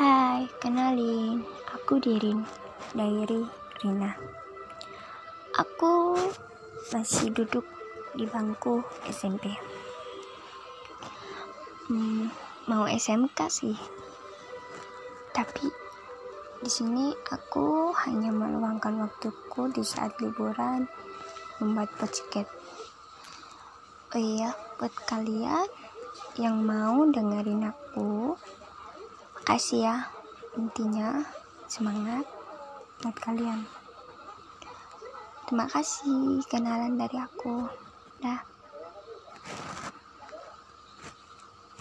Hai, kenalin, aku Dirin, dari Rina. Aku masih duduk di bangku SMP. Hmm, mau SMK sih. Tapi di sini aku hanya meluangkan waktuku di saat liburan membuat podcast. Oh iya, buat kalian yang mau aku, makasih ya. Intinya semangat buat kalian. Terima kasih kenalan dari aku. Dah.